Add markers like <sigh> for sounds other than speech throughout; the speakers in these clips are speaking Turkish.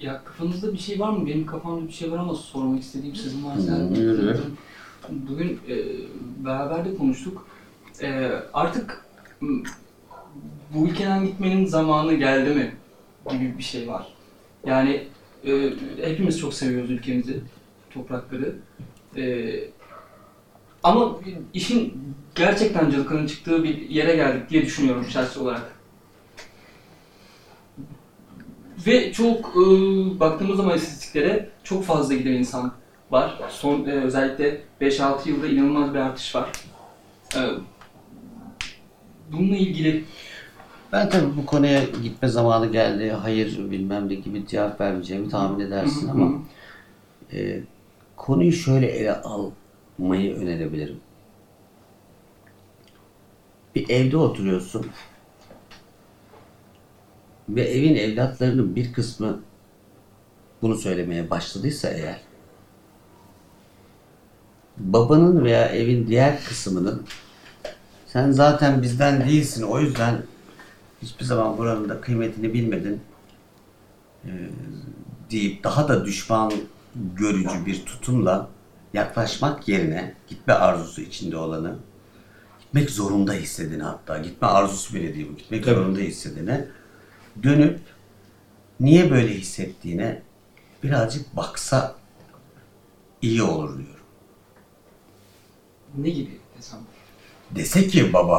Ya kafanızda bir şey var mı? Benim kafamda bir şey var ama sormak istediğim sizin varsa. Buyur. Bugün e, beraber de konuştuk. E, artık bu ülkeden gitmenin zamanı geldi mi gibi bir şey var. Yani e, hepimiz çok seviyoruz ülkemizi, toprakları. E, ama işin gerçekten cılkının çıktığı bir yere geldik diye düşünüyorum şahsi olarak. Ve çok e, baktığımız zaman istatistiklere çok fazla giden insan var. Son e, özellikle 5-6 yılda inanılmaz bir artış var. E, bununla ilgili Ben tabii bu konuya gitme zamanı geldi, hayır bilmem ne gibi cevap vermeyeceğimi tahmin edersin ama e, konuyu şöyle ele almayı önerebilirim. Bir evde oturuyorsun ve evin evlatlarının bir kısmı bunu söylemeye başladıysa eğer babanın veya evin diğer kısmının sen zaten bizden değilsin o yüzden hiçbir zaman buranın da kıymetini bilmedin ee, deyip daha da düşman görücü bir tutumla yaklaşmak yerine gitme arzusu içinde olanı gitmek zorunda hissedeni hatta gitme arzusu bile değil bu gitmek zorunda hissedene dönüp niye böyle hissettiğine birazcık baksa iyi olur diyor. ne gibi desem? Dese ki baba,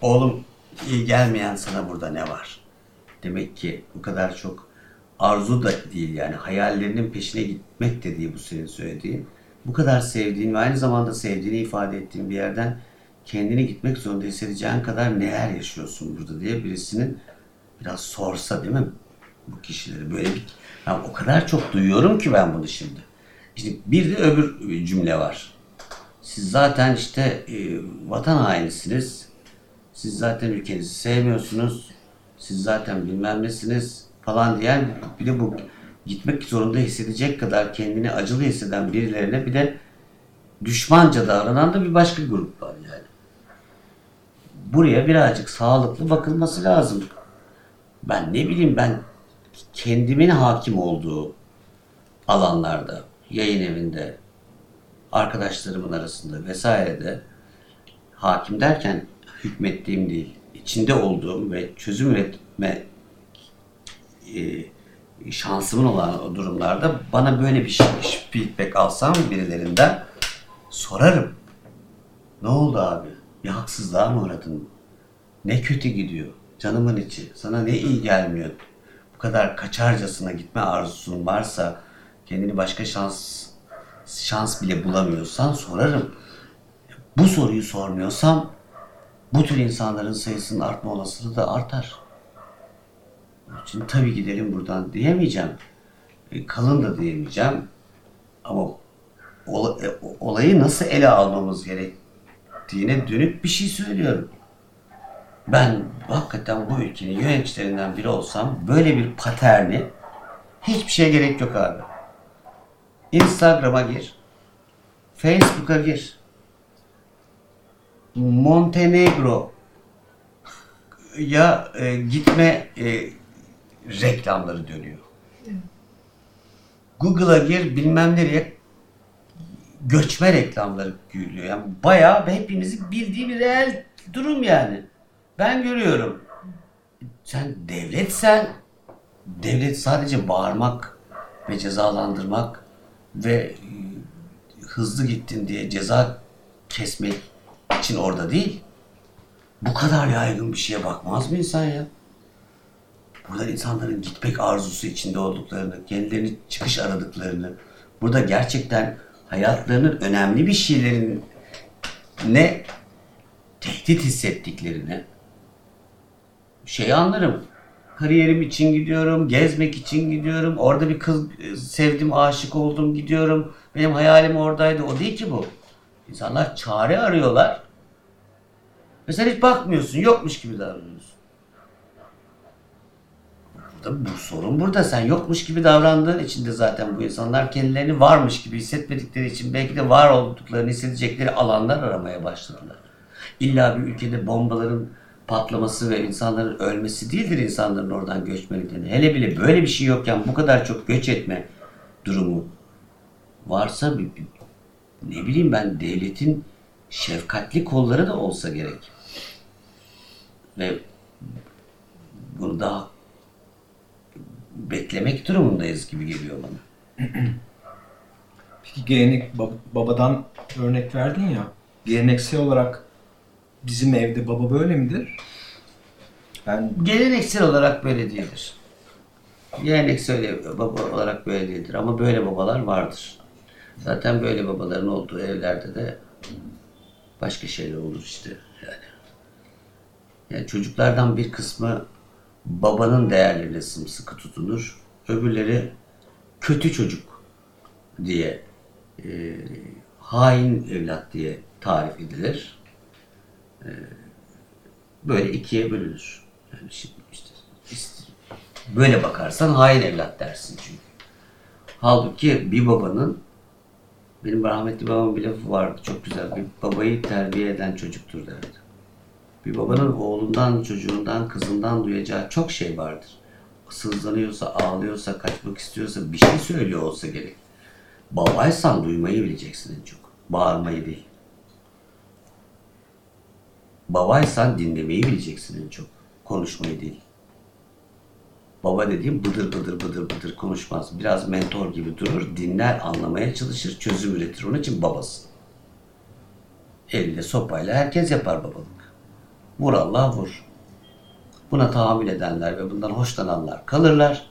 oğlum iyi gelmeyen sana burada ne var? Demek ki bu kadar çok arzu da değil yani hayallerinin peşine gitmek de değil bu senin söylediğin. Bu kadar sevdiğin ve aynı zamanda sevdiğini ifade ettiğin bir yerden kendini gitmek zorunda hissedeceğin kadar neler yaşıyorsun burada diye birisinin biraz sorsa değil mi bu kişileri böyle bir ya o kadar çok duyuyorum ki ben bunu şimdi. İşte bir de öbür cümle var. Siz zaten işte e, vatan hainisiniz. Siz zaten ülkenizi sevmiyorsunuz. Siz zaten bilmem nesiniz falan diyen bir de bu gitmek zorunda hissedecek kadar kendini acılı hisseden birilerine bir de düşmanca davranan da bir başka grup var yani. Buraya birazcık sağlıklı bakılması lazım. Ben ne bileyim ben kendimin hakim olduğu alanlarda, yayın evinde, arkadaşlarımın arasında vesairede hakim derken hükmettiğim değil, içinde olduğum ve çözüm üretme e, şansımın olan durumlarda bana böyle bir şey, feedback alsam birilerinden sorarım. Ne oldu abi? Bir haksızlığa mı uğradın? Ne kötü gidiyor? Canımın içi. Sana ne iyi gelmiyor? Bu kadar kaçarcasına gitme arzusun varsa kendini başka şans şans bile bulamıyorsan sorarım. Bu soruyu sormuyorsam bu tür insanların sayısının artma olasılığı da artar. Onun için tabii gidelim buradan diyemeyeceğim. E, kalın da diyemeyeceğim. Ama e, olayı nasıl ele almamız gerektiğine dönük bir şey söylüyorum. Ben hakikaten bu ülkenin yöneticilerinden biri olsam böyle bir paterni hiçbir şeye gerek yok abi. Instagram'a gir. Facebook'a gir. Montenegro ya e, gitme e, reklamları dönüyor. Google'a gir bilmem nereye göçme reklamları gülüyor. Yani bayağı hepimizin bildiği bir reel durum yani. Ben görüyorum. Sen devletsen devlet sadece bağırmak ve cezalandırmak ve e, hızlı gittin diye ceza kesmek için orada değil. Bu kadar yaygın bir şeye bakmaz mı insan ya? Burada insanların gitmek arzusu içinde olduklarını, kendilerini çıkış aradıklarını, burada gerçekten hayatlarının önemli bir şeylerin ne tehdit hissettiklerini şeyi anlarım. Kariyerim için gidiyorum, gezmek için gidiyorum. Orada bir kız sevdim, aşık oldum, gidiyorum. Benim hayalim oradaydı. O değil ki bu. İnsanlar çare arıyorlar. Ve sen hiç bakmıyorsun, yokmuş gibi davranıyorsun. Bu sorun burada. Sen yokmuş gibi davrandığın için de zaten bu insanlar kendilerini varmış gibi hissetmedikleri için belki de var olduklarını hissedecekleri alanlar aramaya başladılar. İlla bir ülkede bombaların patlaması ve insanların ölmesi değildir insanların oradan göçme nedeni. Hele bile böyle bir şey yokken bu kadar çok göç etme durumu varsa bir, bir- ne bileyim ben devletin şefkatli kolları da olsa gerek. Ve bunu daha beklemek durumundayız gibi geliyor bana. Peki gelenek bab- babadan örnek verdin ya. Geleneksel olarak bizim evde baba böyle midir? Ben Geleneksel olarak böyle değildir. Geleneksel baba olarak böyle değildir ama böyle babalar vardır. Zaten böyle babaların olduğu evlerde de başka şeyler olur işte yani. Yani çocuklardan bir kısmı babanın değerlerine sımsıkı tutunur. Öbürleri kötü çocuk diye e, hain evlat diye tarif edilir. E, böyle ikiye bölünür. Yani şimdi işte, işte böyle bakarsan hain evlat dersin çünkü. Halbuki bir babanın benim rahmetli babamın bir lafı vardı çok güzel. Bir babayı terbiye eden çocuktur derdi. Bir babanın oğlundan, çocuğundan, kızından duyacağı çok şey vardır. Sızlanıyorsa, ağlıyorsa, kaçmak istiyorsa, bir şey söylüyor olsa gerek. Babaysan duymayı bileceksin en çok. Bağırmayı değil. Babaysan dinlemeyi bileceksin en çok. Konuşmayı değil. Baba dediğim bıdır bıdır bıdır bıdır konuşmaz. Biraz mentor gibi durur, dinler, anlamaya çalışır, çözüm üretir. Onun için babası. Elle sopayla herkes yapar babalık. Vur Allah vur. Buna tahammül edenler ve bundan hoşlananlar kalırlar.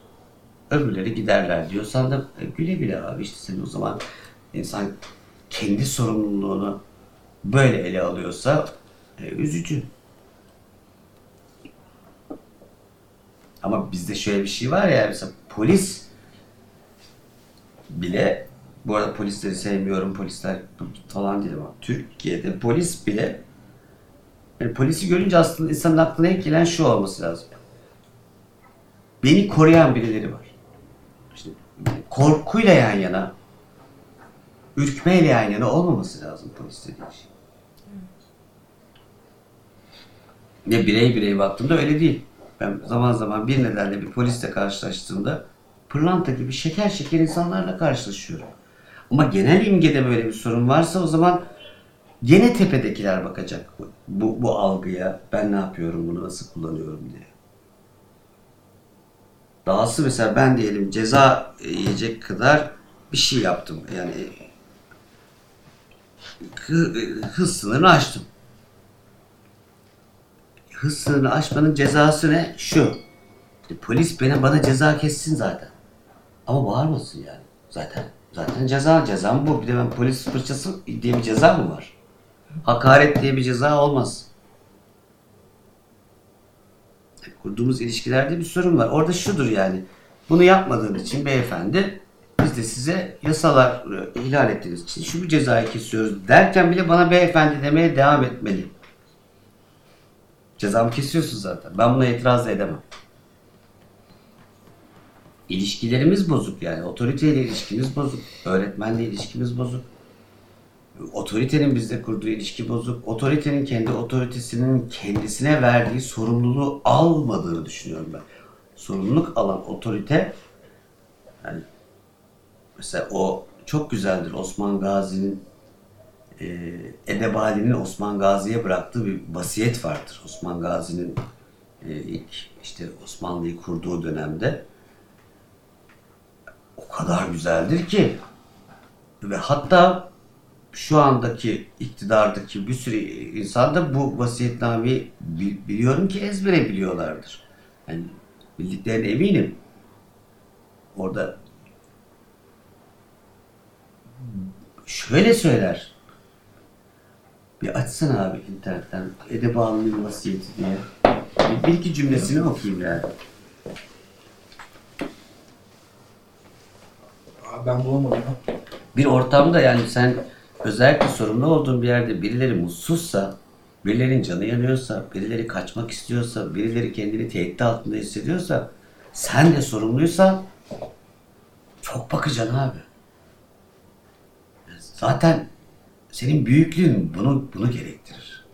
Öbürleri giderler diyorsan da e, güle güle abi işte sen o zaman insan kendi sorumluluğunu böyle ele alıyorsa e, üzücü. Ama bizde şöyle bir şey var ya mesela polis bile bu arada polisleri sevmiyorum polisler falan değil ama Türkiye'de polis bile yani polisi görünce aslında insanın aklına ilk gelen şu olması lazım. Beni koruyan birileri var. İşte korkuyla yan yana, ürkmeyle yan yana olmaması lazım polis dediğin şey. Ne birey birey baktığımda öyle değil. Ben zaman zaman bir nedenle bir polisle karşılaştığımda pırlanta gibi şeker şeker insanlarla karşılaşıyorum. Ama genel imgede böyle bir sorun varsa o zaman gene tepedekiler bakacak bu, bu, algıya. Ben ne yapıyorum, bunu nasıl kullanıyorum diye. Dahası mesela ben diyelim ceza yiyecek kadar bir şey yaptım. Yani hı- hız sınırını aştım. Hız sınırını aşmanın cezası ne? Şu. İşte polis bana, bana ceza kessin zaten. Ama bağırmasın yani. Zaten zaten ceza cezam bu. Bir de ben polis fırçası diye bir ceza mı var? Hakaret diye bir ceza olmaz. Kurduğumuz ilişkilerde bir sorun var. Orada şudur yani. Bunu yapmadığın için beyefendi biz de size yasalar e, ihlal ettiğiniz için şu bir cezayı kesiyoruz derken bile bana beyefendi demeye devam etmeli. Cezamı kesiyorsun zaten. Ben buna itiraz edemem. İlişkilerimiz bozuk yani. Otoriteyle ilişkimiz bozuk. Öğretmenle ilişkimiz bozuk. Otoritenin bizle kurduğu ilişki bozuk. Otoritenin kendi otoritesinin kendisine verdiği sorumluluğu almadığını düşünüyorum ben. Sorumluluk alan otorite yani mesela o çok güzeldir Osman Gazi'nin e, Edebali'nin Osman Gazi'ye bıraktığı bir vasiyet vardır. Osman Gazi'nin e, ilk işte Osmanlı'yı kurduğu dönemde o kadar güzeldir ki ve hatta şu andaki iktidardaki bir sürü insan da bu vasiyetnameyi bi- biliyorum ki ezbere biliyorlardır. Yani bildiklerine eminim. Orada şöyle söyler. Bir açsana abi internetten Edebalı'nın vasiyeti diye. Bir, bir iki cümlesini okuyayım yani. Aa, ben bulamadım. bir ortamda yani sen özellikle sorumlu olduğun bir yerde birileri mutsuzsa, birilerinin canı yanıyorsa, birileri kaçmak istiyorsa, birileri kendini tehdit altında hissediyorsa sen de sorumluysan çok bakacaksın abi. Zaten senin büyüklüğün bunu bunu gerektirir.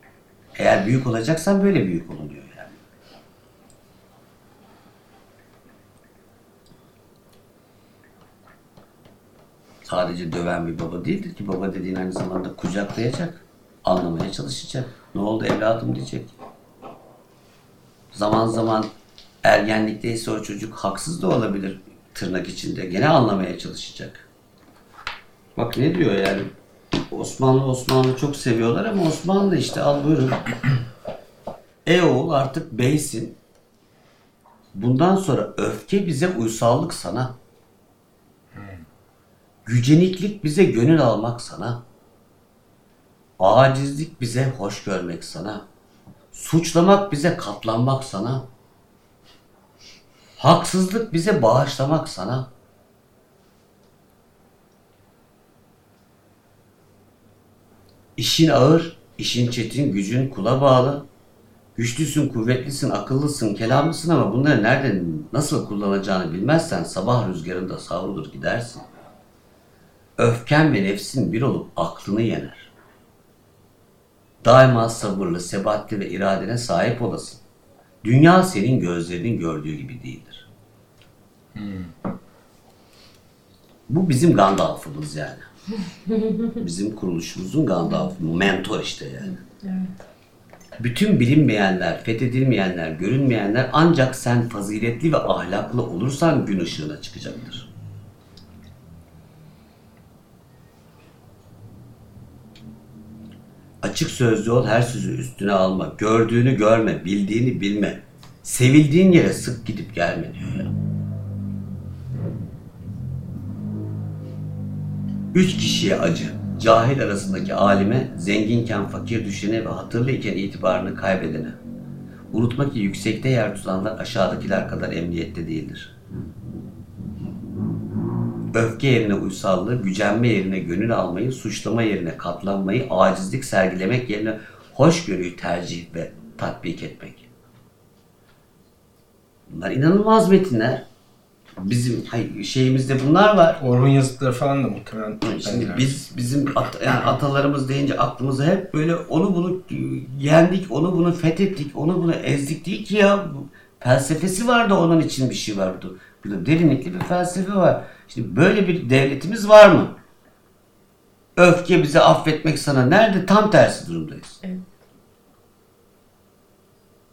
Eğer büyük olacaksan böyle büyük olunuyor yani. Sadece döven bir baba değildir ki baba dediğin aynı zamanda kucaklayacak, anlamaya çalışacak. Ne oldu evladım diyecek. Zaman zaman ergenlikteyse o çocuk haksız da olabilir tırnak içinde. Gene anlamaya çalışacak. Bak ne diyor yani. Osmanlı Osmanlı çok seviyorlar ama Osmanlı işte al buyurun. E oğul artık beysin. Bundan sonra öfke bize uysallık sana. Güceniklik bize gönül almak sana. Acizlik bize hoş görmek sana. Suçlamak bize katlanmak sana. Haksızlık bize bağışlamak sana. İşin ağır, işin çetin, gücün kula bağlı. Güçlüsün, kuvvetlisin, akıllısın, kelamlısın ama bunları nereden, nasıl kullanacağını bilmezsen sabah rüzgarında savrulur gidersin. Öfken ve nefsin bir olup aklını yener. Daima sabırlı, sebatli ve iradene sahip olasın. Dünya senin gözlerinin gördüğü gibi değildir. Bu bizim Gandalf'ımız yani. <laughs> Bizim kuruluşumuzun Gandalf'ı. Mentor işte yani. Bütün bilinmeyenler, fethedilmeyenler, görünmeyenler ancak sen faziletli ve ahlaklı olursan gün ışığına çıkacaktır. Açık sözlü ol, her sözü üstüne alma. Gördüğünü görme, bildiğini bilme. Sevildiğin yere sık gidip gelme diyor ya. Üç kişiye acı. Cahil arasındaki alime, zenginken fakir düşene ve hatırlıyken itibarını kaybedene. Unutma ki yüksekte yer tutanlar aşağıdakiler kadar emniyette değildir. Öfke yerine uysallığı, gücenme yerine gönül almayı, suçlama yerine katlanmayı, acizlik sergilemek yerine hoşgörüyü tercih ve tatbik etmek. Bunlar inanılmaz metinler. Bizim şeyimizde bunlar var. Orhun yazıtları falan da muhtemelen. Şimdi biz bizim at- yani atalarımız deyince aklımıza hep böyle onu bunu yendik, onu bunu fethettik, onu bunu ezdik değil ki ya. Felsefesi var da onun için bir şey var burada. Burada derinlikli bir felsefe var. Şimdi böyle bir devletimiz var mı? Öfke bizi affetmek sana nerede? Tam tersi durumdayız. Evet.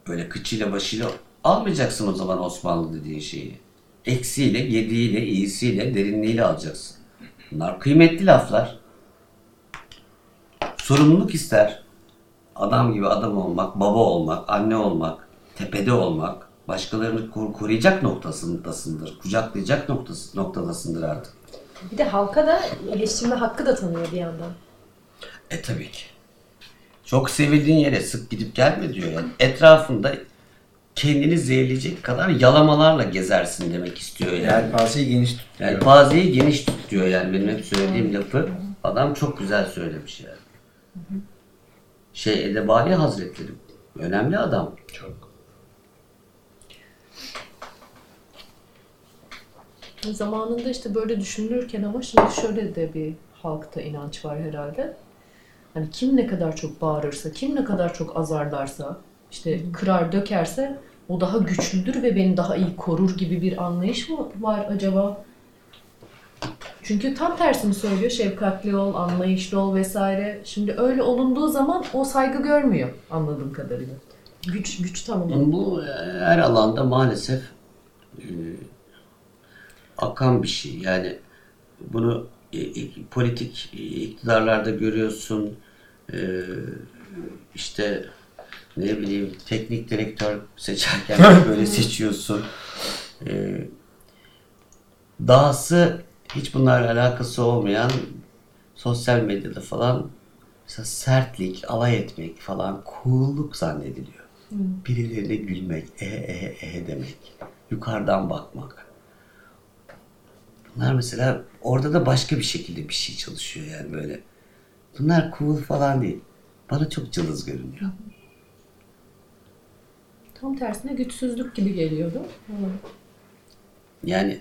Böyle kıçıyla başıyla almayacaksın o zaman Osmanlı dediğin şeyi. Eksiyle, yediğiyle, iyisiyle, derinliğiyle alacaksın. Bunlar kıymetli laflar. Sorumluluk ister. Adam gibi adam olmak, baba olmak, anne olmak, tepede olmak, başkalarını kor- koruyacak noktasındasındır. Kucaklayacak noktası, noktadasındır artık. Bir de halka da iletişimde hakkı da tanıyor bir yandan. E tabii ki. Çok sevildiğin yere sık gidip gelme diyor yani. Etrafında kendini zehirleyecek kadar yalamalarla gezersin demek istiyor yani. Yelpazeyi geniş tutuyor. Yani bazeyi geniş tut diyor yani benim hep söylediğim lafı. Adam çok güzel söylemiş yani. Şey Edebali Hazretleri önemli adam. Çok. Zamanında işte böyle düşünülürken ama şimdi şöyle de bir halkta inanç var herhalde. Hani kim ne kadar çok bağırırsa, kim ne kadar çok azarlarsa, işte kırar dökerse o daha güçlüdür ve beni daha iyi korur gibi bir anlayış mı var acaba? Çünkü tam tersini söylüyor. Şefkatli ol, anlayışlı ol vesaire. Şimdi öyle olunduğu zaman o saygı görmüyor anladığım kadarıyla. Güç güç tanımı. Bu her alanda maalesef e, akan bir şey. Yani bunu e, e, politik iktidarlarda görüyorsun. E, işte ne bileyim teknik direktör seçerken <laughs> böyle seçiyorsun. E, dahası hiç bunlarla alakası olmayan sosyal medyada falan mesela sertlik, alay etmek falan cool'luk zannediliyor. Birilerine gülmek, e e e demek, yukarıdan bakmak. Bunlar mesela orada da başka bir şekilde bir şey çalışıyor yani böyle. Bunlar cool falan değil. Bana çok cılız görünüyor. Tam tersine güçsüzlük gibi geliyordu. Yani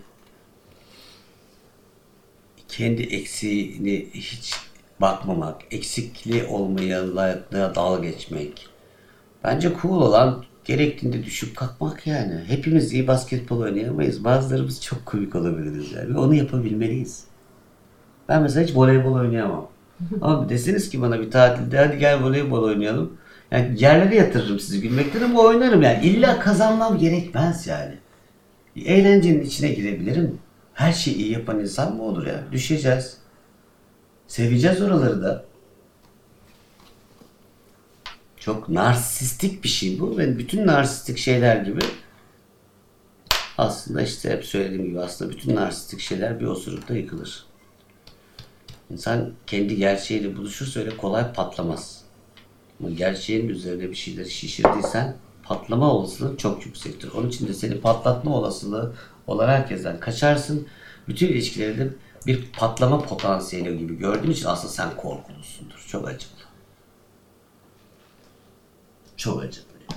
kendi eksiğini hiç bakmamak, eksikliği olmayanla dalga geçmek. Bence cool olan gerektiğinde düşüp kalkmak yani. Hepimiz iyi basketbol oynayamayız. Bazılarımız çok komik olabiliriz yani. Onu yapabilmeliyiz. Ben mesela hiç voleybol oynayamam. <laughs> Ama deseniz ki bana bir tatilde hadi gel voleybol oynayalım. Yani yerlere yatırırım sizi gülmekten ama oynarım yani. İlla kazanmam gerekmez yani. Eğlencenin içine girebilirim. Her şeyi iyi yapan insan mı olur ya? Düşeceğiz. Seveceğiz oraları da. Çok narsistik bir şey bu ve bütün narsistik şeyler gibi aslında işte hep söylediğim gibi aslında bütün narsistik şeyler bir osurukta yıkılır. İnsan kendi gerçeğiyle buluşursa öyle kolay patlamaz. Ama gerçeğin üzerine bir şeyleri şişirdiysen patlama olasılığı çok yüksektir. Onun için de seni patlatma olasılığı olan herkesten kaçarsın. Bütün ilişkilerinde bir patlama potansiyeli gibi gördüğün için aslında sen korkulusundur. Çok acılı. Çok acılı. ya.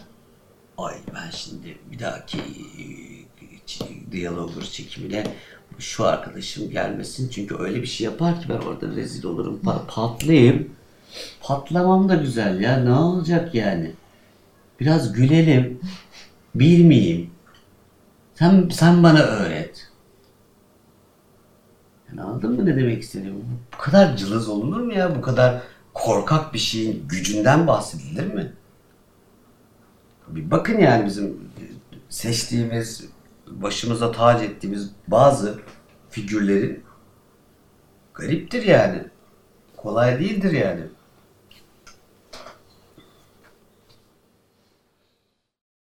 Ay ben şimdi bir dahaki e, diyaloglar çekimine şu arkadaşım gelmesin çünkü öyle bir şey yapar ki ben orada rezil olurum pa- patlayayım. Patlamam da güzel ya ne olacak yani? Biraz gülelim. Bilmeyeyim. Sen, sen bana öğret. Yani anladın mı ne demek istediğimi? Bu kadar cılız olunur mu ya? Bu kadar korkak bir şeyin gücünden bahsedilir mi? Bir bakın yani bizim seçtiğimiz, başımıza tac ettiğimiz bazı figürlerin gariptir yani. Kolay değildir yani.